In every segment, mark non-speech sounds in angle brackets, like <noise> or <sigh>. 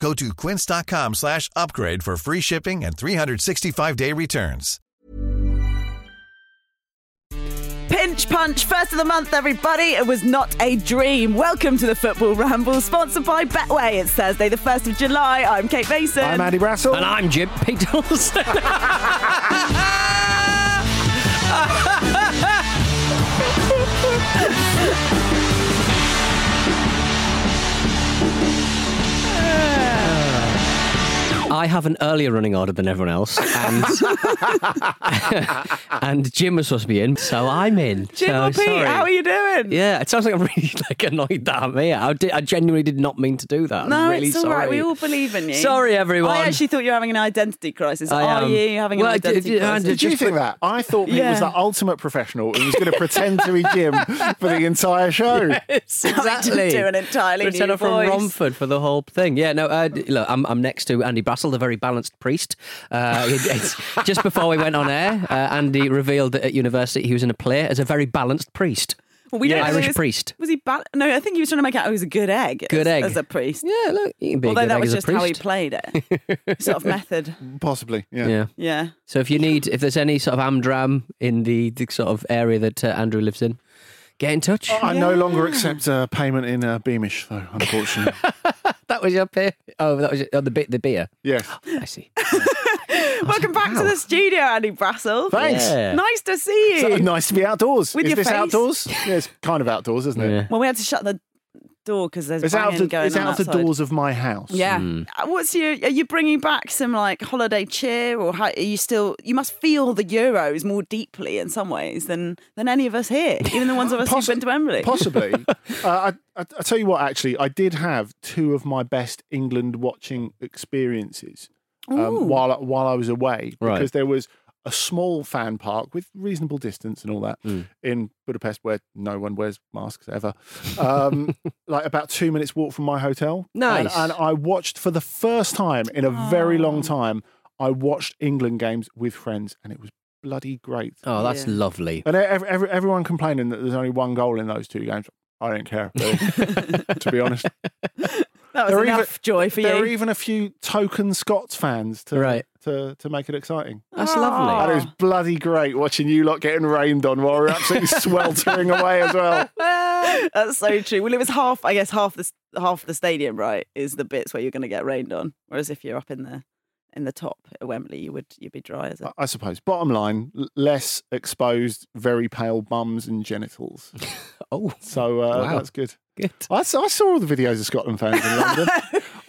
Go to quince.com slash upgrade for free shipping and 365-day returns. Pinch Punch, first of the month, everybody. It was not a dream. Welcome to the Football Ramble, sponsored by Betway. It's Thursday, the 1st of July. I'm Kate Mason. I'm Andy Brassell. And I'm Jim Pickles. <laughs> <laughs> I have an earlier running order than everyone else, and <laughs> and Jim was supposed to be in, so I'm in. Jim so, or Pete, sorry. how are you doing? Yeah, it sounds like I'm really like annoyed that I'm here. I, did, I genuinely did not mean to do that. I'm No, really it's all sorry. right. We all believe in you. Sorry, everyone. I actually thought you were having an identity crisis. I are am. you having Well, an I did- identity crisis? did Did you think that? I thought he Yeah. was the ultimate professional and was going to pretend to be Jim for the entire show. <laughs> Yes, <laughs> exactly. do an entirely new Pretend I'm from voice. Romford for the whole thing. Yeah, no, uh, look, I'm, I'm next to Andy Brassell, the very balanced priest. Uh, it- just before we went on air, uh, Andy revealed that at university he was in a play as a very balanced priest. Well, we don't know Irish was- priest. Was he bad? No, I think he was trying to make out he was a good egg. Good as, egg. As a priest. Yeah, look, you can be a Although good that egg was as a just how he played it. <laughs> sort of method. Possibly, yeah. Yeah. Yeah. So if you need, if there's any sort of amdram in the, the sort of area that uh, Andrew lives in, get in touch. I no longer accept uh, payment in uh, Beamish, though, unfortunately. <laughs> that was your beer. Oh, that was your, oh, the bit, the beer. yes. I see. <laughs> Welcome back to the studio, Andy Brassell. Thanks. Yeah. Nice to see you. So nice to be outdoors. With Is your this face. outdoors? Yeah, it's kind of outdoors, isn't it? Yeah. Well, we had to shut the door because there's It's out of the, going it's on out of the doors of my house. Yeah. Uh, What's your? Are you bringing back some like holiday cheer, or how, are you still? You must feel the Euros more deeply in some ways than than any of us here, even the ones of us who've Possi- been to Wembley. Possibly. <laughs> uh, I, I, I tell you what, actually, I did have two of my best England watching experiences um, while while I was away Right. because there was a small fan park with reasonable distance and all that Mm. in Budapest where no one wears masks ever. Um, <laughs> like about two minutes walk from my hotel. Nice. And, and I watched for the first time in a very long time. I watched England games with friends, and it was bloody great. Oh, that's Yeah. lovely. And every, every, everyone complaining that there's only one goal in those two games. I don't care, really, <laughs> to be honest. that was there are enough even- joy for There you. There are even a few token Scots fans to Right. To, to make it exciting. That's Oh. lovely. And it was bloody great watching you lot getting rained on while we we're absolutely <laughs> sweltering away as well. That's so true. Well, it was half. I guess half the half the stadium, right, is the bits where you're going to get rained on. Whereas if you're up in the in the top at Wembley, you would you'd be dry as a. I- I suppose. Bottom line, less exposed, very pale bums and genitals. <laughs> Oh, So uh, Wow. that's good. good. I I saw all the videos of Scotland fans in <laughs> London.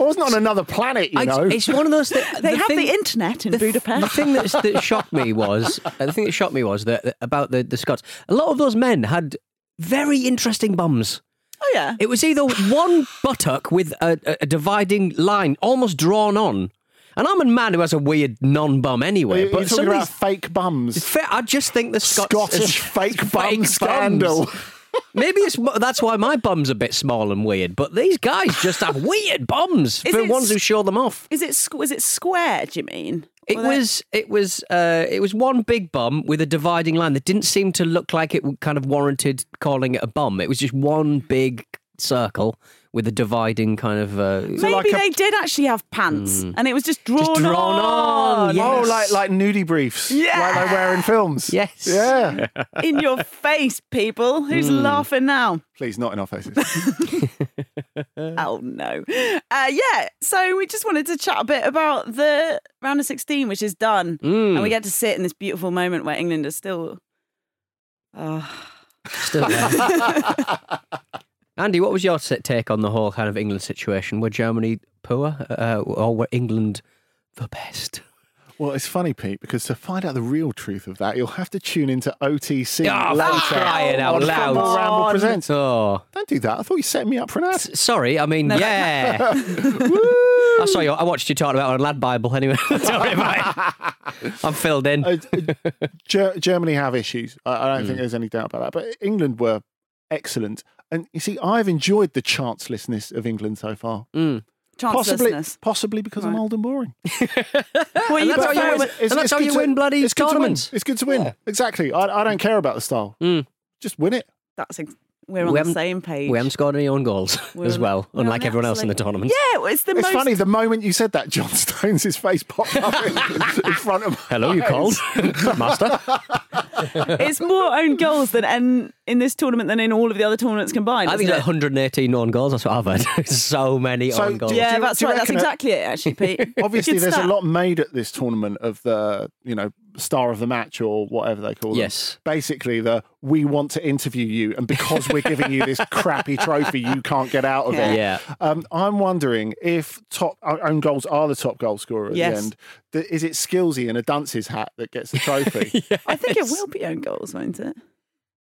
All wasn't on another planet, you I- know. it's one of those. Th- They the have thing- the internet in the, Budapest. the thing that, that shocked me <laughs> was uh, the thing that shocked me was that that about the, the Scots. A lot of those men had very interesting bums. oh yeah. It was either one buttock with a, a, a dividing line almost drawn on, and I'm a man who has a weird non-bum anyway. You're but talking some of about these- fake bums. I just think the Scots Scottish fake bum bums. scandal. Maybe it's that's why my bum's a bit small and weird. But these guys just have <laughs> weird bums Is for it ones who show them off. Is it was it square? Do you mean? It they- was it was uh, it was one big bum with a dividing line that didn't seem to look like it kind of warranted calling it a bum. It was just one big circle with a dividing kind of. Uh, Maybe like a- they did actually have pants, and it was just drawn, drawn on, on. yeah. Oh, like like nudie briefs, like they wear in films. Yes. Yeah. in your face, people. Who's laughing now? Please, not in our faces. <laughs> Oh no. Uh, yeah. So we just wanted to chat a bit about the round of sixteen, which is done, and we get to sit in this beautiful moment where England is still. Oh, still there. <laughs> <laughs> Andy, what was your take on the whole kind of England situation? Were Germany poor, uh, or were England the best? Well, it's funny, Pete, because to find out the real truth of that, you'll have to tune into OTC Oh, later. crying out on loud. Football Ramble on. presents. Oh, Don't do that. I thought you set me up for an ad. sorry. I mean, yeah. I saw you. I watched you talking about it on Lad Bible. Anyway, <laughs> sorry about <laughs> it. I'm filled in. Uh, uh, <laughs> Ger- Germany have issues. I, I don't Hmm. think there's any doubt about that. But England were excellent. And you see, I've enjoyed the chancelessness of England so far. Possibly, chancelessness. possibly because I'm old and boring. <laughs> Well, And you that's how you prefer- win- It's- and that's how good you to- win bloody it's good to win. tournaments. It's good to win. Exactly. I, I don't care about the style. Mm. Just win it. That's ex- we're on We the same page. We haven't scored any own goals <laughs> We're as well, we're on unlike the everyone else in the tournament. Yeah, well, it's the It's most. funny. The moment you said that, John Stones' his face popped up in, in front of. my Hello, you eyes. called, <laughs> Master? It's more own goals than in, in this tournament than in all of the other tournaments combined. I think isn't like 118 own goals. That's what I've heard. <laughs> so many So, own do goals. you- Yeah, that's right. That's reckon it- exactly it, actually, Pete. Obviously, Good there's a lot made at this tournament of the, you know, star of the match or whatever they call it. Yes. Basically, the we want to interview you, and because we're giving you this <laughs> crappy trophy, you can't get out of Yeah. it. Yeah. Um, I'm wondering if top our own goals are the top goal scorer at Yes. the end. th- Is it Skillsy in a Dunce's hat that gets the trophy? <laughs> I think it will <laughs> be own goals, won't it?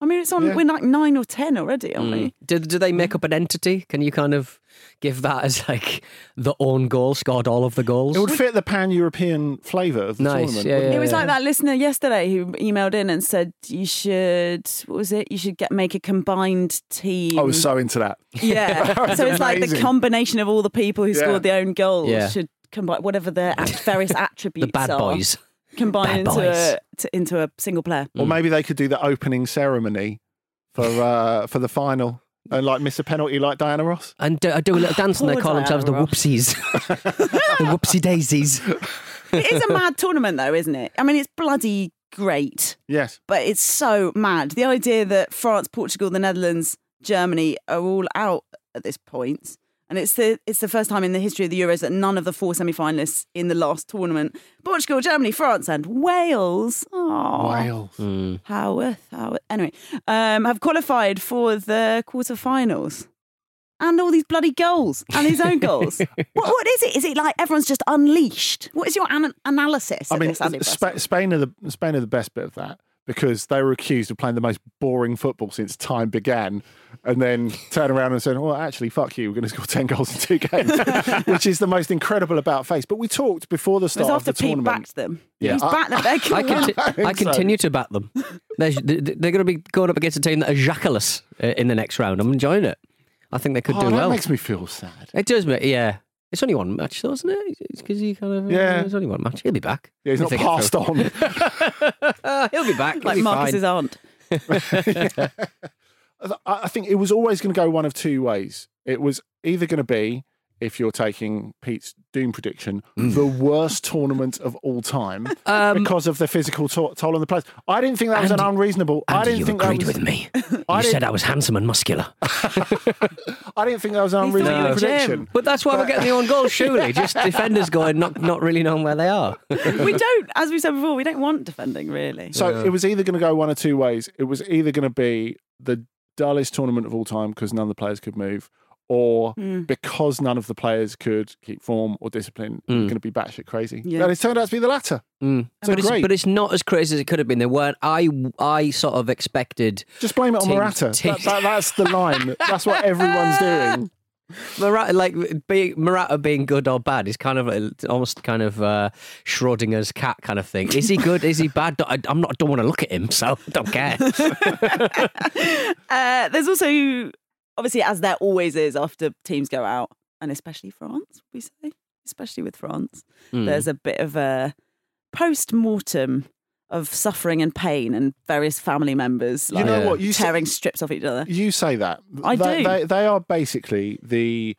I mean, it's on. Yeah. We're like nine or ten already, aren't mm. we? Do, do they make up an entity? Can you kind of give that as like the own goal scored all of the goals? It would fit the pan European flavour of the Nice, tournament. yeah, yeah. It was like that listener yesterday who emailed in and said you should. What was it? You should get make a combined team. I was so into that. <laughs> yeah. <laughs> That so it's like the combination of all the people who Yeah. scored their own goals Yeah. should combine whatever their at- various <laughs> the attributes bad are. boys. Combine Bad into a, to, into a single player. Or maybe they could do the opening ceremony for uh, for the final and like miss a penalty like Diana Ross. And do, I do a little <gasps> dance and they Poor call themselves the Ross. whoopsies. <laughs> the whoopsie daisies. <laughs> It is a mad tournament, though, isn't it? I mean, it's bloody great, Yes. but it's so mad. The idea that France, Portugal, the Netherlands, Germany are all out at this point, and it's the it's the first time in the history of the Euros that none of the four semi-finalists in the last tournament, Portugal, Germany, France, and Wales, oh, Wales. Howarth, Howarth, anyway, um, have qualified for the quarterfinals. And all these bloody goals and his own goals. <laughs> what, what is it? Is it like everyone's just unleashed? What is your an- analysis? I of mean, this, Andy Spa- Spain are the Spain are the best bit of that because they were accused of playing the most boring football since time began, and then turn around and say, "Well, actually, fuck you. We're going to score ten goals in two games," <laughs> which is the most incredible about face. But we talked before the It start was of the after Pete tournament. backed them. Yeah, He's I- backed them. They I, can conti- I think I so. continue to back them. They're, they're going to be going up against a team that are jackalous uh, in the next round. I'm enjoying it. I think they could Oh, do that well. makes me feel sad. It does, mate. Yeah. It's only one match, though, isn't it? It's because he kind of. Yeah. It's only one match. He'll be back. Yeah, he's not passed on. Uh, <laughs> he'll be back. Like Marcus's aunt. <laughs> I I think it was always going to go one of two ways. It was either going to be, if you're taking Pete's doom prediction, the worst tournament of all time Mm. Um, because of the physical to- toll on the players. I didn't think that was an Andy- unreasonable. I didn't you think agreed that was, with me. I You said I was handsome and muscular. <laughs> I didn't think that was an He thought you unreasonable Jim. prediction. But that's why we're getting the own goals, surely. <laughs> Just defenders going, not, not really knowing where they are. <laughs> we don't, as we said before, we don't want defending really. So it was either going to go one of two ways. It was either going to be the dullest tournament of all time because none of the players could move, or Mm. because none of the players could keep form or discipline, Mm. you're going to be batshit crazy. Yeah. And it's turned out to be the latter. Mm. So but, it's, great. but it's not as crazy as it could have been. They weren't. I I sort of expected Just blame it on Team- Morata. team- That, that, that's the line. <laughs> that's what everyone's doing. Morata, like being Morata being good or bad is kind of like, almost kind of uh, Schrodinger's cat kind of thing. Is he good? Is he <laughs> bad? I, I'm not. Don't want to look at him, so I don't care. <laughs> Uh, there's also, obviously, as there always is after teams go out, and especially France, we say, especially with France, Mm. there's a bit of a post mortem of suffering and pain and various family members You know what? You say- tearing strips off each other. You say that. I they, do. They, they are basically the,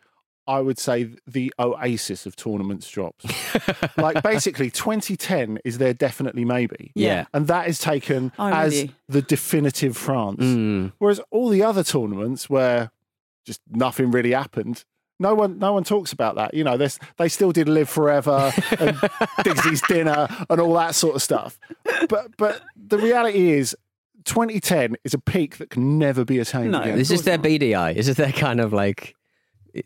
I would say, the oasis of tournaments drops. <laughs> like basically, 2010 is their definitely maybe. Yeah. And that is taken I'm as you. the definitive France. Mm. Whereas all the other tournaments where just nothing really happened, no one, no one talks about that. You know, there's- they still did live forever and <laughs> Digsy's dinner and all that sort of stuff. But but the reality is, 2010 is a peak that can never be attained No. again. This is their Beady Eye. This Is it their kind of like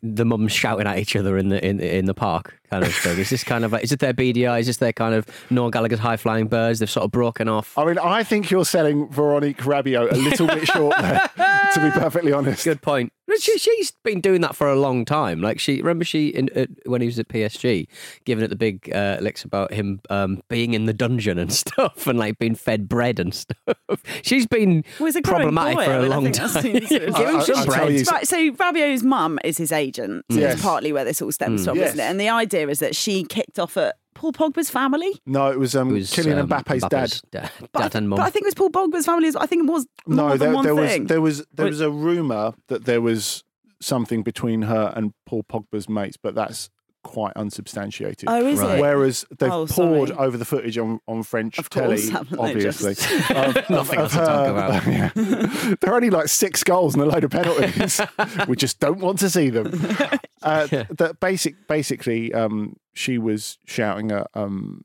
the mums shouting at each other in the in in the park kind of thing? Is this kind of like is it their Beady Eye? Is this their kind of Noel Gallagher's high flying birds? They've sort of broken off. I mean, I think you're selling Veronique Rabiot a little bit short there, to be <laughs> perfectly honest. Good point. But She, she's been doing that for a long time. Like she, remember she in, uh, when he was at PSG, giving it the big uh, licks about him um, being in the dungeon and <laughs> stuff, and like being fed bread and stuff. <laughs> She's been Well, he's a problematic boy, for I a mean, I long think that time. seems- <laughs> Give him I- I- some bread. Right, so Rabiot's mum is his agent. So Yes. It's partly where this all stems from, Yes. isn't it? And the idea is that she kicked off at Paul Pogba's family. No, it was, um, It was, Kylian um, Mbappe's dad. Mbappe's dad, But, dad and but. I think it was Paul Pogba's family. I think it was more No, than there, one there was there was there was a rumor that there was something between her and Paul Pogba's mates, but that's quite unsubstantiated. oh, is Right. it? Whereas they've Oh, poured sorry. over the footage on, on French Of telly, course, haven't they obviously. just- of, of- Nothing else to talk about. her- <laughs> yeah. There are only like six goals and a load of penalties. <laughs> we just don't want to see them. <laughs> Uh, that basic, basically, um, she was shouting at um,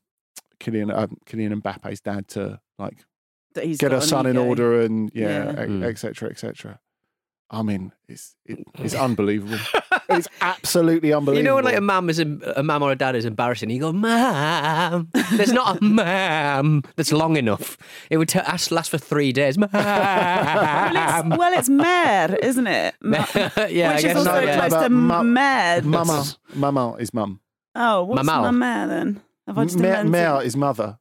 Kylian, uh, Kylian Mbappe's dad to like That he's get her an son in order and yeah, Yeah. Mm. etc. etc. I mean, it's it, <laughs> it's unbelievable. it's absolutely unbelievable. You know when like a mum is em- a mum or a dad is embarrassing, you go, "Mum." There's not a <laughs> mum that's long enough. It would t- last last for three days. Mum. Well, it's, well, it's mare, isn't it? <laughs> Ma- yeah, I Which guess is also so, yeah. close But to ma- mare. mama, mama is mum. Oh, what's Mamal. ma then? Have I just Mare invented- Mare is mother.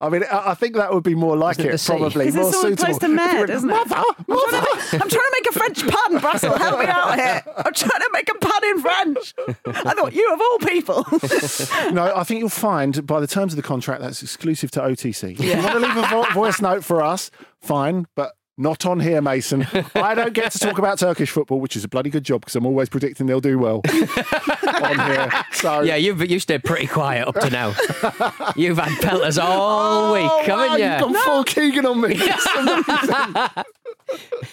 I mean, I I think that would be more like it it, probably more it's suitable. close to mad, isn't it? Mother, I'm trying, to make, I'm trying to make a French pun, Russell. Help me out here. I'm trying to make a pun in French. I thought you of all people. <laughs> No, I think you'll find by the terms of the contract that's exclusive to OTC. If you want to leave a vo- voice note for us, fine, but not on here, Mason. I don't get to talk about Turkish football, which is a bloody good job because I'm always predicting they'll do well <laughs> on here. So Yeah, you've you stayed pretty quiet up to now. <laughs> You've had pelters all week, Oh, haven't wow, you? You've gone full Keegan on me. <laughs>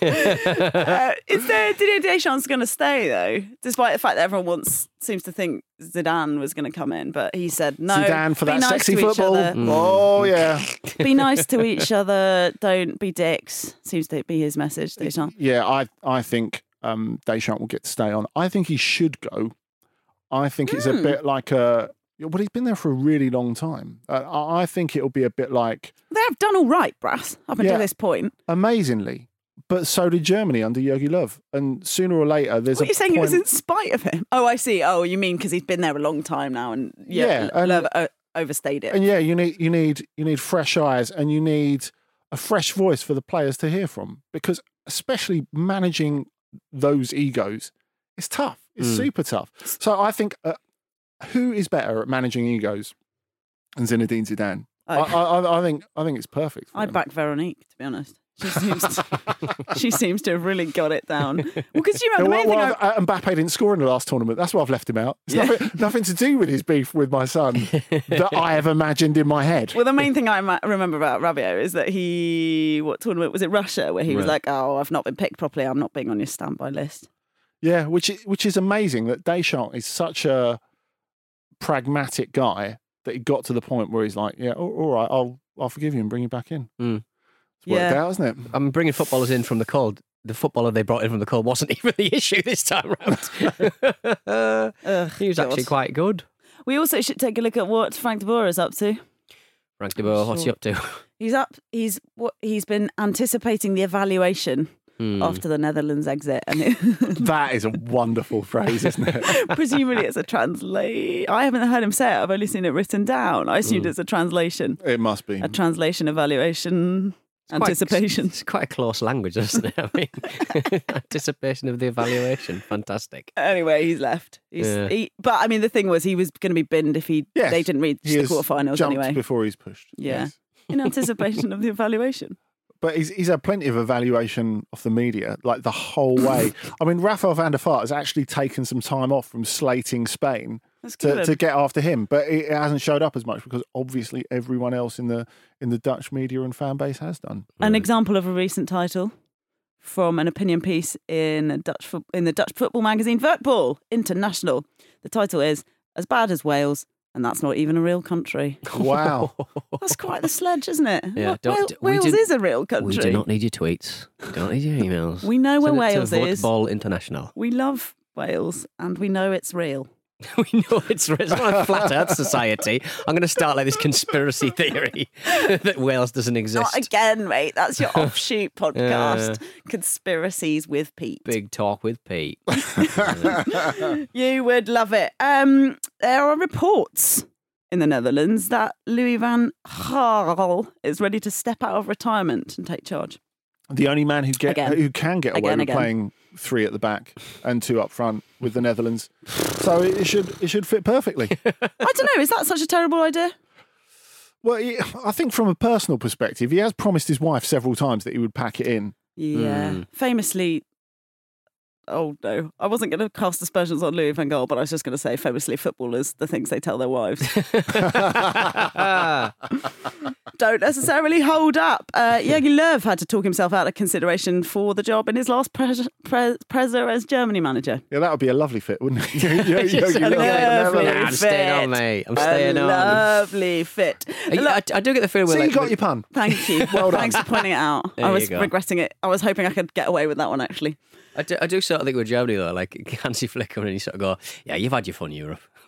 uh, is there Didier Deschamps going to stay though? Despite the fact that everyone wants seems to think Zidane was going to come in, but he said no. Zidane for be that nice sexy to each football. other. Oh yeah, <laughs> Be nice to each other. Don't be dicks. Seems to be his message, Deschamps. yeah. I I think um, Deschamps will get to stay on. I think he should go. I think it's a Hmm. bit like a. Well, he's been there for a really long time. Uh, I I think it'll be a bit like They have done all right, Brass, up until Yeah. this point. amazingly. But so did Germany under Jogi Löw. and sooner or later, there's What are a you saying? It was in spite of him. Oh, I see. Oh, you mean because he's been there a long time now, and yeah, Yeah, and- Löw, uh, overstayed it. And yeah, you need you need you need fresh eyes and you need a fresh voice for the players to hear from because especially managing those egos, it's tough. It's Mm. super tough. So I think uh, who is better at managing egos than Zinedine Zidane? I, Oh. I, I- I think I think it's perfect. For I them. back Veronique, to be honest. She seems to, <laughs> she seems to have really got it down. Well, because you know, remember the well, main thing. I, uh, Mbappe didn't score in the last tournament. That's why I've left him out. It's Yeah. nothing, nothing to do with his beef with my son <laughs> that I have imagined in my head. well, the main thing I remember about Rabiot is that he, what tournament was it? Russia, where he was like, "Oh, I've not been picked properly. I'm not being on your standby list." Yeah, which is, which is amazing that Deschamps is such a pragmatic guy that he got to the point where he's like, yeah, all, all right, I'll I'll forgive you and bring you back in. Mm. It's worked Yeah. out, hasn't it? I'm bringing footballers in from the cold. the footballer they brought in from the cold wasn't <laughs> even the issue this time round. <laughs> he was actually quite good. We also should take a look at what Frank de Boer is up to. Frank de Boer, what's he up to? <laughs> He's up. He's what he's been anticipating the evaluation Hmm. after the Netherlands exit, and it, That is a wonderful phrase, isn't it? presumably it's a translate. I haven't heard him say it. I've only seen it written down. I assumed it's a translation, It must be. a translation evaluation Quite- anticipation. It's quite a close language, isn't it? I mean, <laughs> anticipation of the evaluation. Fantastic. Anyway, he's left. He's, Yeah. he, but I mean, the thing was, he was going to be binned if he Yes, they didn't reach He the has quarterfinals jumped anyway. before he's pushed. Yeah. Yes. In anticipation of the evaluation. <laughs> But he's, he's had plenty of evaluation off the media, like the whole way. <laughs> I mean, Rafael van der Vaart has actually taken some time off from slating Spain That's good. To, to get after him, but it, it hasn't showed up as much because obviously everyone else in the in the Dutch media and fan base has done. An example of a recent title from an opinion piece in Dutch fo- in the Dutch football magazine Voetbal International. The title is "As Bad as Wales," and that's not even a real country. <laughs> Wow. <laughs> That's quite the sledge, isn't it? Yeah, Wa- don't- Wales, Wales do- is a real country. We do not need your tweets. We don't need your emails. We know where Send it to Wales is. Football International. We love Wales, and we know it's real. <laughs> we know it's, it's not a flat Earth society. I'm going to start like this conspiracy theory <laughs> that Wales doesn't exist. Not again, mate. That's your <laughs> offshoot podcast, Conspiracies with Pete. Big talk with Pete. You would love it. Um, there are reports in the Netherlands that Louis van Gaal is ready to step out of retirement and take charge. The only man who get Again. who can get away Again, with again. playing three at the back and two up front with the Netherlands. So it, it should it should fit perfectly. <laughs> I don't know. Is that such a terrible idea? well, he, I think from a personal perspective, he has promised his wife several times that he would pack it in. Yeah. Mm. Famously, oh no, I wasn't going to cast aspersions on Louis van Gaal, but I was just going to say famously footballers, the things they tell their wives <laughs> don't necessarily hold up. Uh, <laughs> Jürgen Löw had to talk himself out of consideration for the job in his last pres- Preza as Germany manager. Yeah, that would be a lovely fit, wouldn't it? <laughs> Yeah, yeah, Just yeah, a you love lovely Nah, I'm staying on, fit. mate. I'm A staying on. Lovely fit. I, I, I do get the feeling we're See, like, you got your pun. Thank you. Well done. Thanks for pointing it out. There I you was go. regretting it. I was hoping I could get away with that one actually. I do, I do sort of think with Germany though, like <laughs> Hansi Flick coming in, you sort of go, yeah, you've had your fun, Europe. <laughs>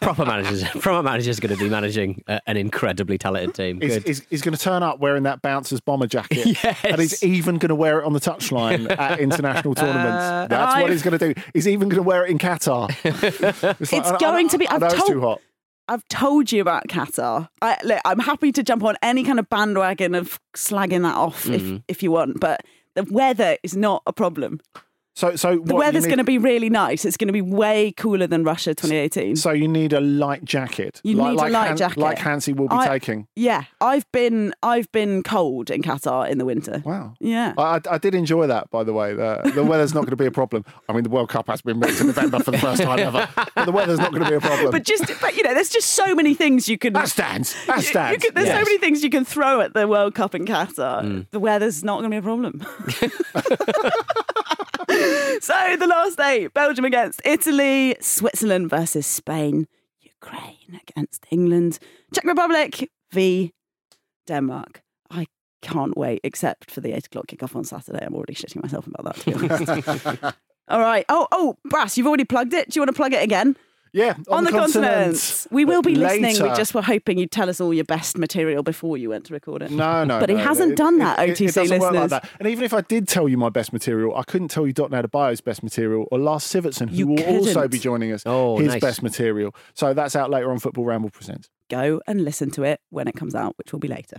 proper managers, proper managers going to be managing uh, an incredibly talented team. He's, he's, he's going to turn up wearing that bouncer's bomber jacket. <laughs> Yes. And he's even going to wear it on the touchline at international tournaments. That's what I've- he's going to do. He's even going to wear it in Qatar. It's, It's I- I- going to be- I I've know it's told- too hot. I've told you about Qatar. I, look, I'm happy to jump on any kind of bandwagon of slagging that off Mm-hmm. if, if you want, but the weather is not a problem. So, so The what, weather's need- going to be really nice. It's going to be way cooler than Russia 2018. So you need a light jacket. You like, need a light Han- jacket. Like Hansi will be I- taking. yeah, I've been I've been cold in Qatar in the winter. Wow. Yeah. I, I- I did enjoy that, by the way. The, the weather's not going to be a problem. I mean, the World Cup has been moved to November for the first time ever, but the weather's not going to be a problem. But just, but you know, there's just so many things you can. that stands. That you- you stands. can- there's so many things you can throw at the World Cup in Qatar. Mm. The weather's not going to be a problem. <laughs> <laughs> so the last eight: Belgium against Italy, Switzerland versus Spain, Ukraine against England, Czech Republic v Denmark. I can't wait, except for the eight o'clock kickoff on Saturday. I'm already shitting myself about that. To be honest. <laughs> All right. Oh, oh, Brass, you've already plugged it. Do you want to plug it again? Yeah, on, the, continent. We will be listening. We just were hoping you'd tell us all your best material before you went to record it. No, no. <laughs> But he hasn't it- done that, it- OTC it doesn't work like listeners. that. And even if I did tell you my best material, I couldn't tell you Dotun Adebayo's best material or Lars Sivertsen, who You will also couldn't. be joining us, Oh, his nice. best material. So that's out later on Football Ramble Presents. Go and listen to it when it comes out, which will be later.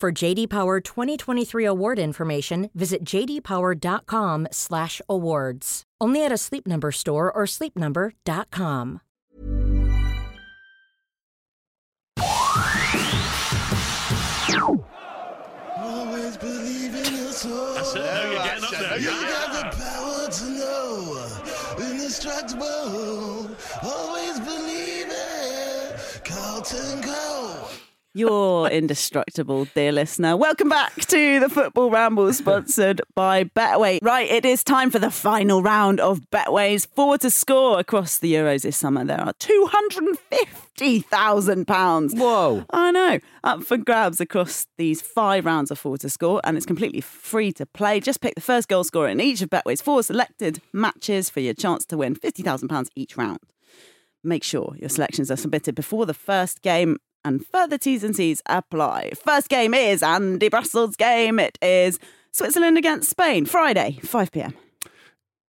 For JD Power 2023 award information, visit jdpower.com/awards. Only at a Sleep Number store or sleepnumber.com. Always believe in your soul. That's it. No, you're getting up there. You got the power to know. Indestructible. Always believe it. Carlton Cole. You're indestructible, dear listener. Welcome back to the Football Ramble, sponsored <laughs> by Betway. Right, it is time for the final round of Betway's Four to Score across the Euros this summer. There are £250,000. Whoa. I know. Up for grabs across these five rounds of Four to Score, and it's completely free to play. Just pick the first goal scorer in each of Betway's four selected matches for your chance to win £50,000 each round. Make sure your selections are submitted before the first game and further T's and C's apply. First game is Andy Brassell's game. It is Switzerland against Spain, Friday, 5 pm.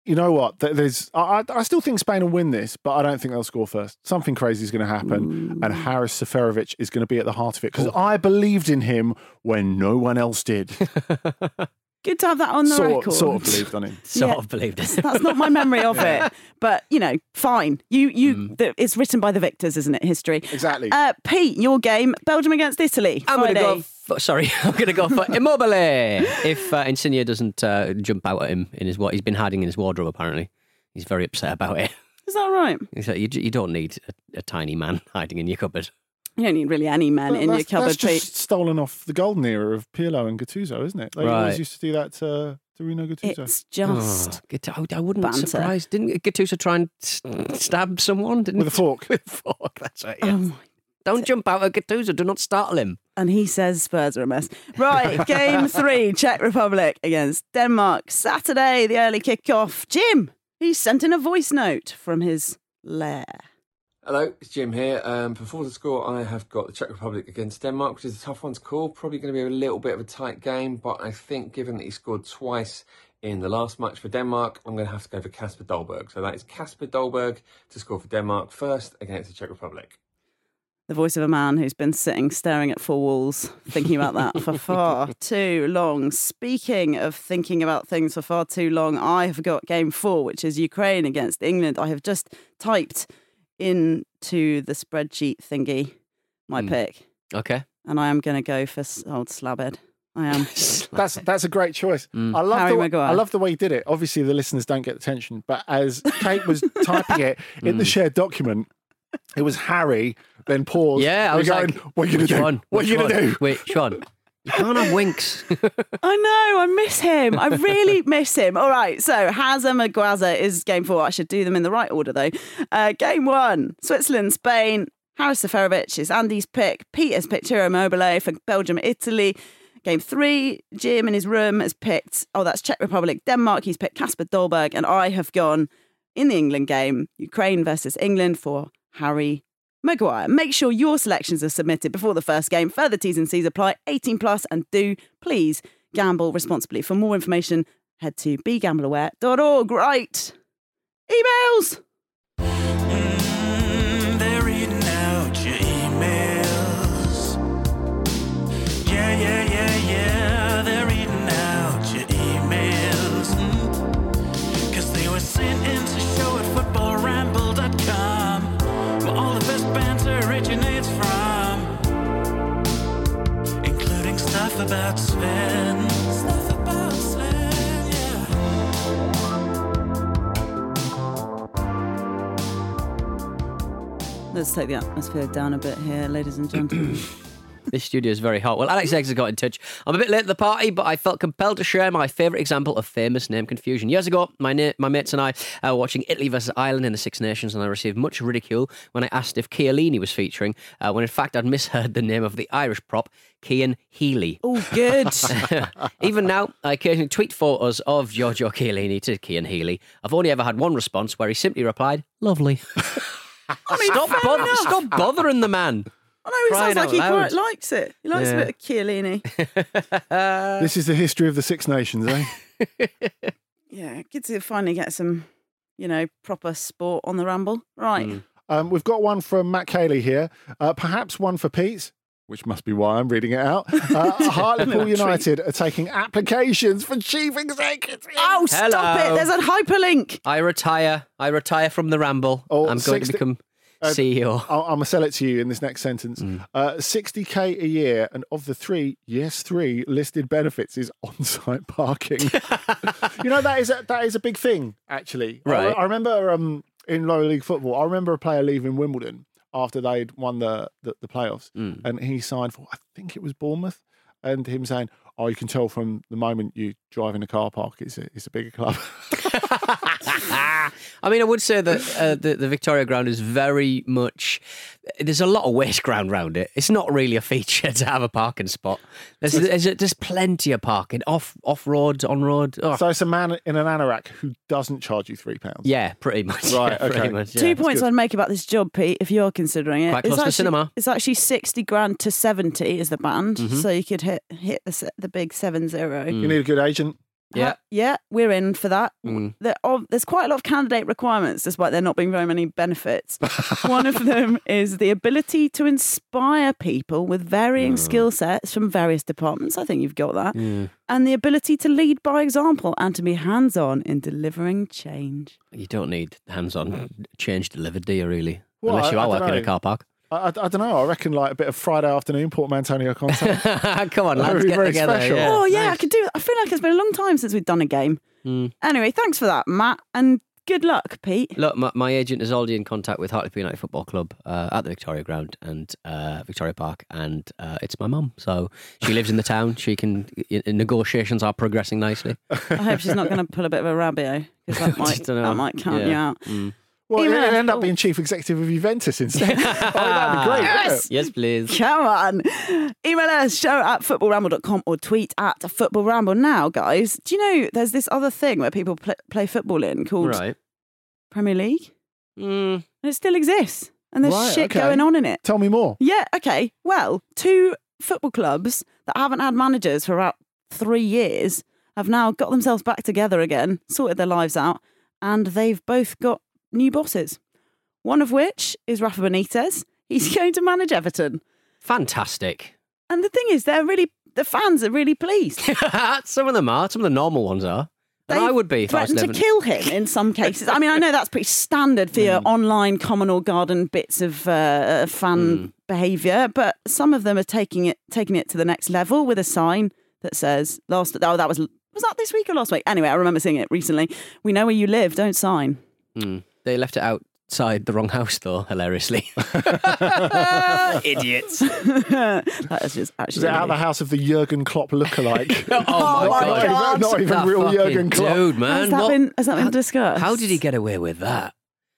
You know what? There's, I, I I still think Spain will win this, but I don't think they'll score first. Something crazy is going to happen, and Haris Seferovic is going to be at the heart of it because oh. I believed in him when no one else did. <laughs> Good to have that on the sort, record. sort of believed on him. <laughs> Sort Yeah. of believed it. That's not my memory of <laughs> Yeah. it, but you know, fine. You, you, Mm. the, it's written by the victors, isn't it? History. Exactly. Uh, Pete, your game, Belgium against Italy. I'm going to go. For, sorry, <laughs> I'm going to go for Immobile. If uh, Insigne doesn't uh, jump out at him in his what he's been hiding in his wardrobe. Apparently, he's very upset about it. Is that right? He's like, you, you don't need a, a tiny man hiding in your cupboard. You don't need really any men Well, in your cupboard, that's Pete. just stolen off the golden era of Pirlo and Gattuso, isn't it? They Right. always used to do that to, to Rino Gattuso. It's just Oh, I, I wouldn't banter. surprise. Didn't Gattuso try and s- stab someone? Didn't With a fork. <laughs> With a fork. That's right. Oh Yeah. my Don't jump out at Gattuso. Do not startle him. And he says Spurs are a mess. Right, <laughs> game three, Czech Republic against Denmark. Saturday, the early kickoff. Jim, he's sent in a voice note from his lair. Hello, it's Jim here. Um, before the score, I have got the Czech Republic against Denmark, which is a tough one to call. Probably going to be a little bit of a tight game, but I think given that he scored twice in the last match for Denmark, I'm going to have to go for Kasper Dolberg. So that is Kasper Dolberg to score for Denmark first against the Czech Republic. The voice of a man who's been sitting staring at four walls, thinking about that for <laughs> far too long. Speaking of thinking about things for far too long, I have got game four, which is Ukraine against England. I have just typed into the spreadsheet thingy my Hmm. pick, Okay. and I am going to go for old Slabhead. I am. <laughs> That's that's a great choice. Mm. I love Harry the way, Maguire. I love the way he did it. Obviously, the listeners don't get attention, but as Kate was <laughs> typing it in the Mm. shared document, it was Harry. Then pause. Yeah, I was going, like, "What are you which gonna do? one? What are you gonna do?" Wait, Sean. You can't have winks. <laughs> I know, I miss him. I really <laughs> miss him. All right, so Hazem and Guaza is game four. I should do them in the right order, though. Uh, game one Switzerland, Spain. Haris Seferovic is Andy's pick. Peter's has picked Ciro Immobile for Belgium, Italy. Game three, Jim in his room has picked, oh, that's Czech Republic, Denmark. He's picked Kasper Dolberg. And I have gone in the England game, Ukraine versus England for Harry Maguire. Make sure your selections are submitted before the first game. Further T's and C's apply 18 plus and do please gamble responsibly. For more information, head to begambleaware.org. Right. Emails. About Sven. Stuff about Sven, yeah. Let's take the atmosphere down a bit here, ladies and gentlemen. <clears throat> This studio is very hot. Well, Alex Eggs has got in touch. I'm a bit late to the party, but I felt compelled to share my favourite example of famous name confusion. Years ago, my na- my mates and I uh, were watching Italy versus Ireland in the Six Nations, and I received much ridicule when I asked if Chiellini was featuring, uh, when in fact I'd misheard the name of the Irish prop, Cian Healy. Oh, good. <laughs> Even now, I occasionally tweet photos of Giorgio Chiellini to Cian Healy. I've only ever had one response where he simply replied, "Lovely." <laughs> I mean, stop, bother- stop bothering the man. I know he Crying sounds like he loud. quite likes it. He likes Yeah. a bit of Chiellini. <laughs> this is the history of the Six Nations, eh? <laughs> yeah, good to finally get some, you know, proper sport on the ramble. Right. Mm. Um, we've got one from Matt Cayley here. Uh, perhaps one for Pete, which must be why I'm reading it out. <laughs> Uh, Hartlepool United are taking applications for chief executive. Oh, stop it. There's a hyperlink. I retire. I retire from the ramble. Oh, I'm going 60 to become Uh, CEO. I'll, I'm gonna sell it to you in this next sentence. Uh, 60k a year, and of the three, yes, three listed benefits is <laughs> on-site parking. <laughs> you know that is a, that is a big thing, actually. I- Right. I, remember um, in lower league football, I remember a player leaving Wimbledon after they'd won the the, the playoffs, Mm. and he signed for I think it was Bournemouth, and him saying, "Oh, you can tell from the moment you drive in a car park, it's a, it's a bigger club." <laughs> <laughs> I mean, I would say that uh, the, the Victoria Ground is very much. There's a lot of waste ground around it. It's not really a feature <laughs> to have a parking spot. There's, there's, there's plenty of parking off off road, on road. Oh, so it's a man in an anorak who doesn't charge you three pounds. yeah, pretty much. Right, <laughs> yeah, okay. much, yeah. Two points I'd make about this job, Pete, if you're considering it. Quite It's close to actually- cinema. It's actually 60 grand to 70 is the band. Mhm. So you could hit hit the, the big 7 0. You need a good agent. Yeah. Yeah, we're in for that. Mm. There, oh, there's quite a lot of candidate requirements, despite there not being very many benefits. <laughs> One of them is the ability to inspire people with varying skill sets from various departments. I think you've got that. Yeah. And the ability to lead by example and to be hands on in delivering change. You don't need hands-on change delivered, do you? Really? Well, Unless you I- are I don't working in a car park. I, I, I don't know. I reckon like a bit of Friday afternoon portmanteau content. <laughs> Come on, That would lads, be get very together. Yeah. oh, yeah, I could do that. I feel like it's been a long time since we've done a game. Mm. Anyway, thanks for that, Matt. And good luck, Pete. Look, my, my agent is already in contact with Hartlepool United Football Club uh, at the Victoria Ground and uh, Victoria Park, and uh, it's my mum. So she lives in the town. She can. negotiations are progressing nicely. I hope she's not going to pull a bit of a Rabiot because that <laughs> might, that might count Yeah. you out. Mm. Well, Email it'll end up being chief executive of Juventus instead. <laughs> oh, that'd be great. wouldn't? Yes, please. Come on. Email us, show at footballramble.com or tweet at footballramble. Now, guys, do you know there's this other thing where people pl- play football in called Right. Premier League? Mm. And it still exists. And there's Right, shit okay. going on in it. Tell me more. Yeah, okay. Well, two football clubs that haven't had managers for about three years have now got themselves back together again, sorted their lives out, and they've both got new bosses. One of which is Rafa Benitez. He's <laughs> going to manage Everton. Fantastic. And the thing is, they're really the fans are really pleased. <laughs> some of them are. Some of the normal ones are. And I would be if I was threatened to kill him in some cases. I mean, I know that's pretty standard for Mm. your online common or garden bits of uh, fan Mm. behaviour, but some of them are taking it taking it to the next level with a sign that says "last." Oh, that was was that this week or last week? Anyway, I remember seeing it recently. We know where you live. Don't sign. Mm. They left it outside the wrong house, though, hilariously. <laughs> <laughs> Idiots. that is just actually. Is it out of the house of the Jurgen Klopp lookalike? <laughs> Oh, my oh not, God. Even, not even That real Jurgen Klopp. Dude, man. Has that what- been has that been discussed? How did he get away with that?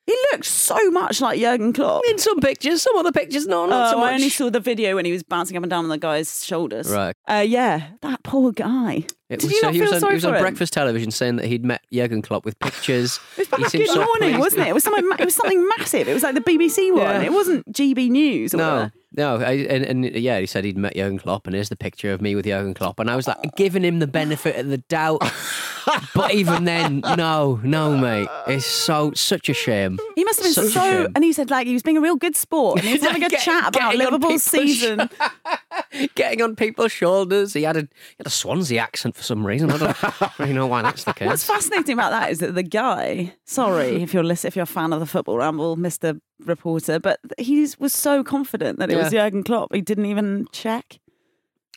He looks so much like Jurgen Klopp. In some pictures, some other pictures, no, not so Oh, much. I only saw the video when he was bouncing up and down on the guy's shoulders. Right. Uh, yeah, that poor guy. It Did was, you so not he was on, sorry he was for on him? breakfast television saying that he'd met Jurgen Klopp with pictures. <laughs> It was back seemed Good so morning, pleased. wasn't it? It was something. It was something massive. It was like the BBC <laughs> one. Yeah. It wasn't GB News. Or No, whatever. no, I, and, and yeah, he said he'd met Jurgen Klopp, and here's the picture of me with Jurgen Klopp, and I was like giving him the benefit of the doubt, <laughs> but even then, no, no, mate, it's so such a shame. He must have been Such so. And he said like he was being a real good sport. And he was <laughs> having a Get- chat about Liverpool's season. <laughs> Getting on people's shoulders, he had a he had a Swansea accent for some reason. I don't <laughs> really know why that's the case. What's fascinating about that is that the guy. Sorry if you're if you're a fan of the football ramble, Mister Reporter, but he was so confident that it was Yeah. Jurgen Klopp. He didn't even check.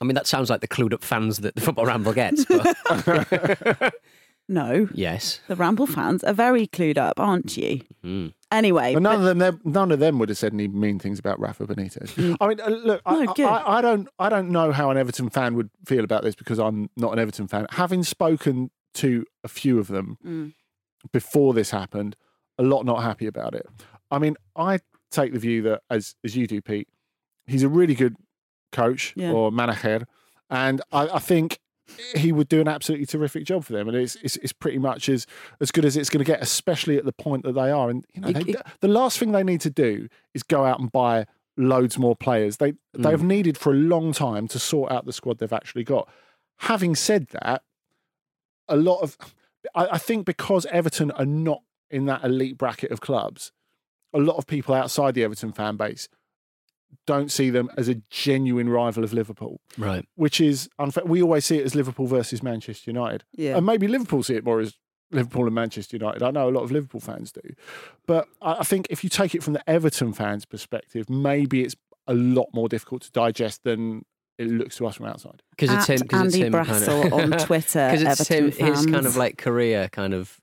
I mean, that sounds like the clued up fans that the football ramble gets. But <laughs> No, yes, the Ramble fans are very clued up, aren't you? Mm. Anyway, But none but- of them, none of them would have said any mean things about Rafa Benitez. I mean, uh, look, I, Mm. No, good. I, I don't, I don't know how an Everton fan would feel about this because I'm not an Everton fan. Having spoken to a few of them Mm. before this happened, a lot not happy about it. I mean, I take the view that, as as you do, Pete, he's a really good coach Yeah. or manager, and I, I think he would do an absolutely terrific job for them, and it's it's, it's pretty much as as good as it's going to get, especially at the point that they are. And you know, It- they, it- the last thing they need to do is go out and buy loads more players. They Mm. they've needed for a long time to sort out the squad they've actually got. Having said that, a lot of I, I think because Everton are not in that elite bracket of clubs, a lot of people outside the Everton fan base don't see them as a genuine rival of Liverpool, Right. which is unfair. We always see it as Liverpool versus Manchester United, Yeah. and maybe Liverpool see it more as Liverpool and Manchester United. I know a lot of Liverpool fans do, but I I think if you take it from the Everton fans' perspective, maybe it's a lot more difficult to digest than it looks to us from outside. Because it's At him. Cause it's Andy him Brassell kind of, on <laughs> Twitter, Because it's him. Everton His kind of like career, kind of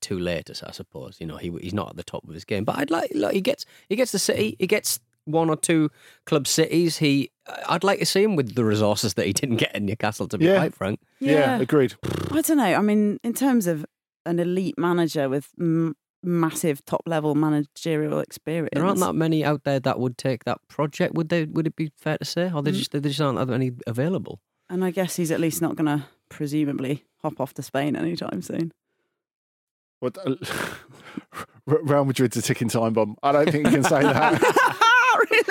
too late, I suppose. You know, he he's not at the top of his game. But I'd like, look, he gets he gets the city. He gets one or two club cities. He, I'd like to see him with the resources that he didn't get in Newcastle. To be Yeah. quite frank. Yeah. agreed. I don't know. I mean, in terms of an elite manager with m- massive top level managerial experience, There aren't that many out there that would take that project. Would they? Would it be fair to say, or they Mm. just there just aren't that many available? and I guess he's at least not going to presumably hop off to Spain anytime soon. What <laughs> Real Madrid's a ticking time bomb. I don't think you can say that. <laughs>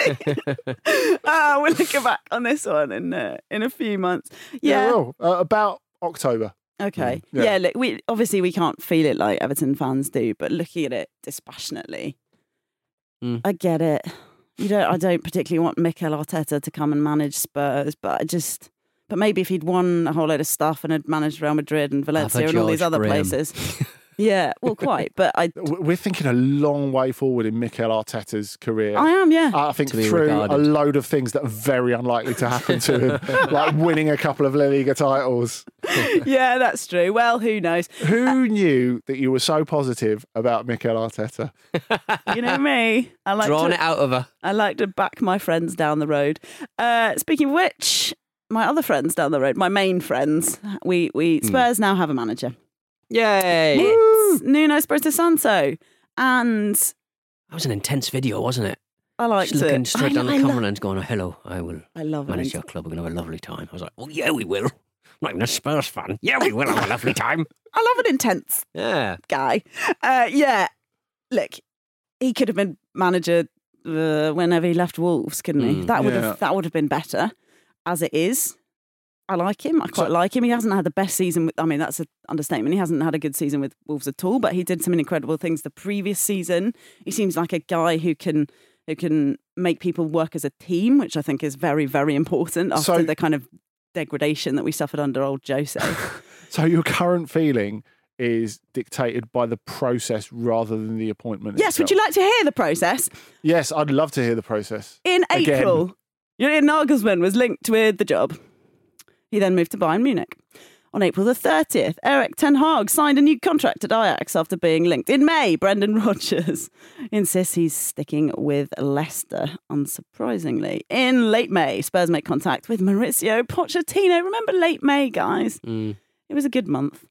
<laughs> Ah, we'll look back on this one in uh, in a few months. Yeah. well, uh, about October. Okay. Mm, yeah. Yeah. Look, we obviously we can't feel it like Everton fans do, but looking at it dispassionately, Mm. I get it. You don't. I don't particularly want Mikel Arteta to come and manage Spurs, but I just. But maybe if he'd won a whole load of stuff and had managed Real Madrid and Valencia and all these other Graham. places, <laughs> yeah, well, quite. But I, <laughs> W- We're thinking a long way forward in Mikel Arteta's career. I am, yeah. I think To be through a load of things that are very unlikely to happen to him, <laughs> like winning a couple of La Liga titles. <laughs> yeah, that's true. Well, who knows? Who knew that you were so positive about Mikel Arteta? You know me. I like Drawn to, it out of her. I like to back my friends down the road. Uh, speaking of which, my other friends down the road, my main friends, we we Hmm. Spurs now have a manager. Yay! It's Nuno Espirito Santo, and That was an intense video, wasn't it? I liked Just looking it. straight I, down the I camera lo- and going, "Hello, I will I love manage it. your club. We're going to have a lovely time." I was like, "Oh yeah, we will." I'm not even a Spurs fan. Yeah, we will have a lovely time. <laughs> I love an intense Yeah. guy. Uh, yeah, look, he could have been manager uh, whenever he left Wolves, couldn't he? Mm, that would yeah. have that would have been better. As it is, I like him. I quite So- like him. He hasn't had the best season. With, I mean, that's an understatement. He hasn't had a good season with Wolves at all. But he did some incredible things the previous season. He seems like a guy who can who can make people work as a team, which I think is very very important after So- the kind of degradation that we suffered under old Jose. <laughs> So your current feeling is dictated by the process rather than the appointment. yes, would you like to hear the process? Yes, I'd love to hear the process. In Again. April, Julian Nagelsmann was linked with the job. He then moved to Bayern Munich. On April the 30th, Erik Ten Hag signed a new contract at Ajax after being linked. In May, Brendan <laughs> Rodgers insists he's sticking with Leicester, unsurprisingly. In late May, Spurs make contact with Mauricio Pochettino. Remember late May, guys? Mm. It was a good month.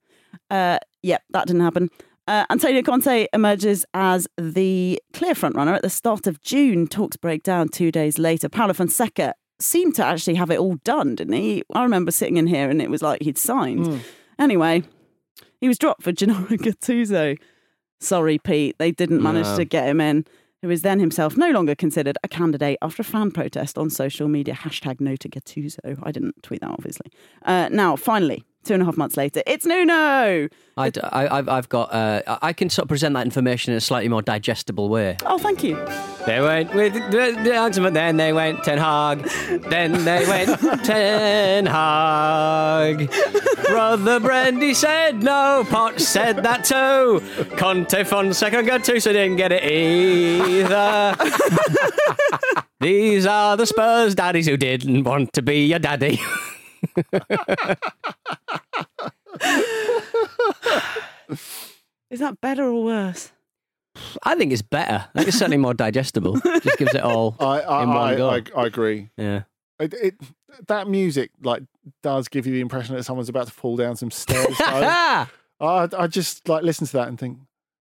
Uh, yep, that didn't happen. Uh, Antonio Conte emerges as the clear frontrunner at the start of June. Talks break down two days later. Paulo Fonseca seemed to actually have it all done, didn't he? I remember sitting in here and it was like he'd signed. Anyway, he was dropped for <laughs> Gennaro Gattuso. Sorry, Pete, they didn't manage No. to get him in. Who is then himself no longer considered a candidate after a fan protest on social media. Hashtag no to Gattuso. I didn't tweet that, obviously. Uh, now, finally, two and a half months later, it's Nuno. I, have I've got. Uh, I I can sort of present that information in a slightly more digestible way. Oh, thank you. They went with the, the answer, then they went Ten Hag, then they went <laughs> Ten Hag. Brother Brandy said no, Poch said that too. Conte Fonseca Gattuso didn't get it either. <laughs> These are the Spurs daddies who didn't want to be your daddy. Is that better or worse? I think it's better. I think it's certainly more digestible. Just gives it all <laughs> I I, in one I, go. I, I agree. yeah. It, it that music like does give you the impression that someone's about to fall down some stairs. though. <laughs> I I just like listen to that and think,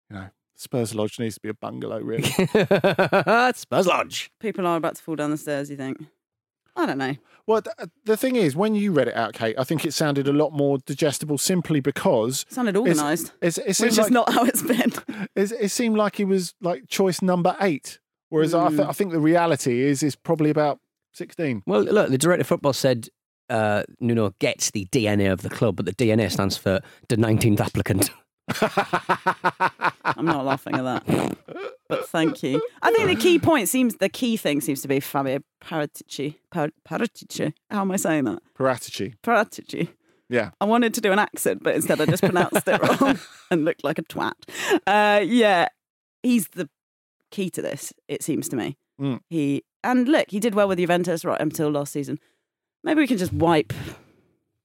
you know, Spurs Lodge needs to be a bungalow, really. <laughs> Spurs Lodge. People are about to fall down the stairs. You think? I don't know. Well, th- the thing is, when you read it out, Kate, I think it sounded a lot more digestible simply because It sounded organised, It's, it which seemed is not how it's been. <laughs> it's- it seemed like he was like choice number eight, whereas I, th- Mm. I think the reality is is probably about sixteen. Well, look, the director of football said uh, Nuno gets the DNA of the club, but the DNA stands for the 19th applicant. <laughs> I'm not laughing at that, <laughs> but thank you. I think the key point seems the key thing seems to be Fabio Paratici. Par- Paratici. How am I saying that? Paratici. Paratici. Yeah. I wanted to do an accent, but instead I just pronounced it wrong <laughs> and looked like a twat. Uh, yeah, he's the key to this. It seems to me. Mm. He and look, he did well with Juventus right until last season. Maybe we can just wipe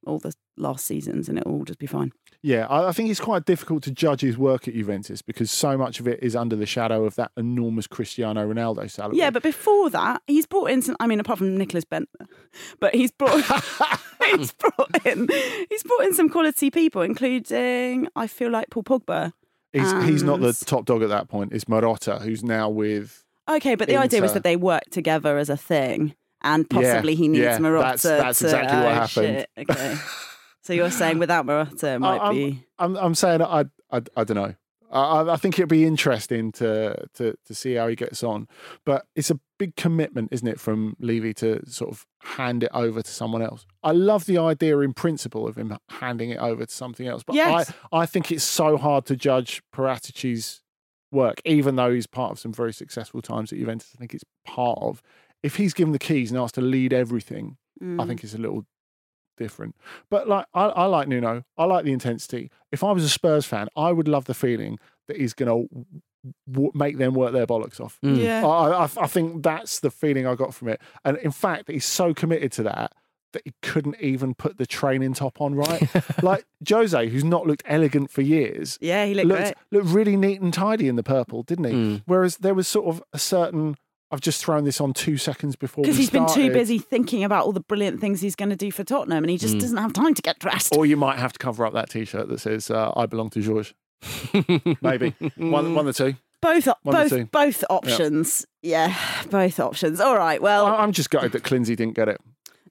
all the last seasons and it'll all just be fine. Yeah, I, I think it's quite difficult to judge his work at Juventus because so much of it is under the shadow of that enormous Cristiano Ronaldo salary. Yeah, but before that, he's brought in some. I mean, apart from Nicklas Bendtner, <laughs> but he's brought <laughs> he's brought in he's brought in some quality people, including I feel like Paul Pogba. he's, he's not the top dog at that point. It's Marotta, who's now with. Okay, but the idea was that they work together as a thing, and Yeah, possibly he needs yeah, Marotta. that's- that's to- exactly what oh, happened. shit, Okay, <laughs> so you're saying without Marotta, it might I, am be. I'm, I'm saying I, I, I don't know. I, I- I think it'd be interesting to, to to see how he gets on, but it's a big commitment, isn't it, from Levy to sort of hand it over to someone else. I love the idea in principle of him handing it over to something else, but Yes. I, I think it's so hard to judge Paratici's work, even though he's part of some very successful times at Juventus. I think it's part of. If he's given the keys and asked to lead everything, I Mm. think it's a little different. But like, I, I like Nuno. I like the intensity. If I was a Spurs fan, I would love the feeling that he's going to w- make them work their bollocks off. Mm. Yeah. I, I, I think that's the feeling I got from it. And in fact, he's so committed to that that he couldn't even put the training top on right. <laughs> like Jose, who's not looked elegant for years, Yeah, he looked looked, great. looked really neat and tidy in the purple, didn't he? Mm. Whereas there was sort of a certain. I've just thrown this on two seconds before Because we he's been too busy thinking about all the brilliant things he's going to do for Tottenham, and he just Mm. doesn't have time to get dressed. Or you might have to cover up that T-shirt that says uh, "I belong to George." <laughs> Maybe one, one of the two. both, One or both, two. both options. Yeah. both options. All right. Well, I- I'm just gutted that Clinzy didn't get it,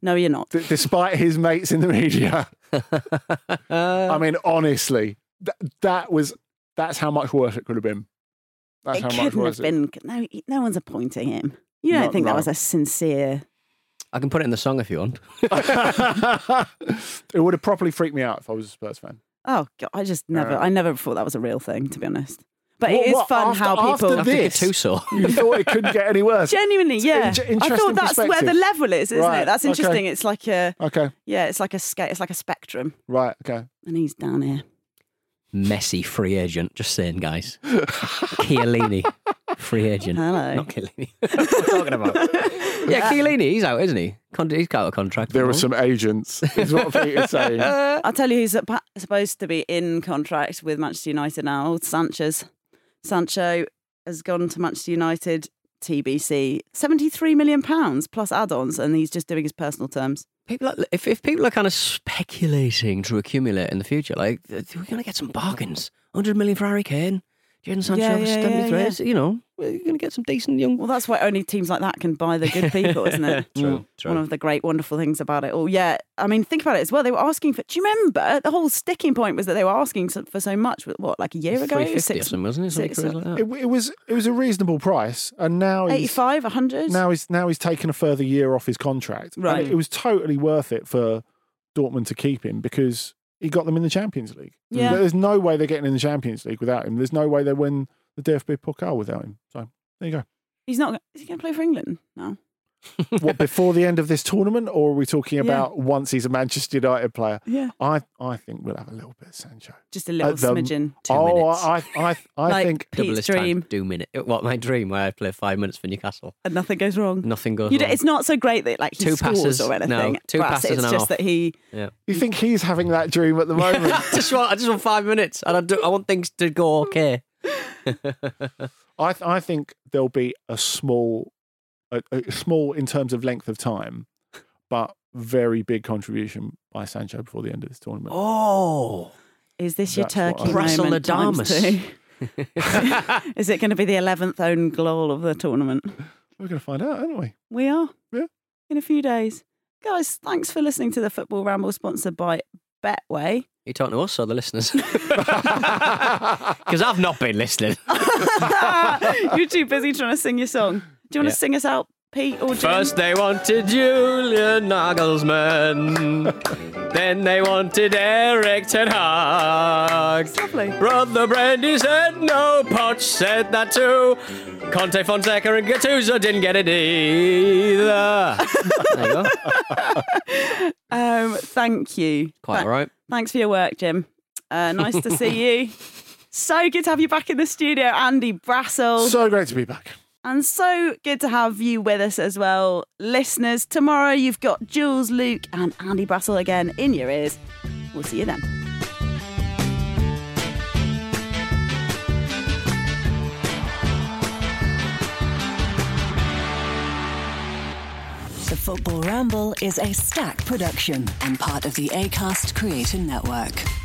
no, you're not. D- despite his mates in the media. <laughs> I mean, honestly, th- that was that's how much worse it could have been. That's it how much couldn't worse have been. No, no one's appointing him. You don't Not think that right. was a sincere? I can put it in the song if you want. it. <laughs> <laughs> it would have properly freaked me out if I was a Spurs fan. Oh, God, I just never. I never thought that was a real thing, to be honest. But What- it is what, fun after- how after people I think this? it's too sore. You <laughs> thought it couldn't get any worse. genuinely, yeah. in- I interesting thought that's where the perspective. level is, isn't Right, it? That's okay. interesting. It's like a Okay, yeah, it's like a scale. It's like a spectrum, right, okay. and he's down here. Messi free agent. Just saying, guys. Chiellini, free agent. Hello. Not Chiellini. <laughs> what am I talking about? yeah, uh, Chiellini, he's out, isn't he? Con- he's got a contract. There for are some agents, is what Peter's <laughs> saying. I'll tell you who's suppo- supposed to be in contract with Manchester United now. Old Sanchez. Sancho has gone to Manchester United. TBC, seventy-three million pounds plus add-ons, and he's just doing his personal terms. People, are, if if people are kind of speculating to accumulate in the future, like we're going to get some bargains. Hundred million for Harry Kane, Jadon Sancho Yeah, yeah, seventy yeah, three. You know, we're going to get some decent young. Well, that's why only teams like that can buy the good people, isn't it? <laughs> True, mm. true. One of the great, wonderful things about it. Oh, yeah. I mean, think about it as well. They were asking for. Do you remember the whole sticking point was that they were asking for so much? What, like a year ago? Three fifty or Six- something, wasn't it? Something six- crazy like that. It, it was it was a reasonable price, and now he's 85, 100? now he's now he's taken a further year off his contract. And Right. it, it was totally worth it for Dortmund to keep him because he got them in the Champions League. Yeah. There's no way they're getting in the Champions League without him. There's no way they win the DFB Pokal without him. So there you go. He's not. Is he going to play for England now? What <laughs> before the end of this tournament, or are we talking Yeah. about once he's a Manchester United player? Yeah. I I think we'll have a little bit of Sancho. Just a little At the- smidgen. Two oh, minutes. I I I, <laughs> I Like- think Pete's his time. dream. Do minute. What my dream? Where I play five minutes for Newcastle. And nothing goes wrong. Nothing goes. It's not so great that like Two passes, or anything. no, two passes It's just half. that he. Yeah. you think he's having that dream at the moment. <laughs> just want. I just want five minutes, and I do. I want things to go okay. I th- I think there'll be a small, a, a small in terms of length of time, but very big contribution by Sancho before the end of this tournament. Oh, Is this your That's what turkey I- Russell moment times Adamus. two? <laughs> <laughs> Is it going to be the eleventh own goal of the tournament? We're going to find out, aren't we? We are. Yeah. In a few days, guys. Thanks for listening to the Football Ramble, sponsored by Betway. you talking to us or the listeners? <laughs> Because I've not been listening. You're too busy trying to sing your song. Do you want Yeah. to sing us out, Pete or Jim? First they wanted Julian Nagelsmann, then they wanted Erik Ten Hag. Lovely. Brother Brandy said no, Poch said that too. Conte Fonseca and Gattuso didn't get it either. <laughs> there you go. Um, thank you. Quite Tha- all right. Thanks for your work, Jim. Uh, nice to see <laughs> you. So good to have you back in the studio, Andy Brassell. So great to be back. And so good to have you with us as well, listeners. Tomorrow you've got Jules, Luke, and Andy Brassell again in your ears. We'll see you then. The Football Ramble is a Stak production and part of the ACAST Creator Network.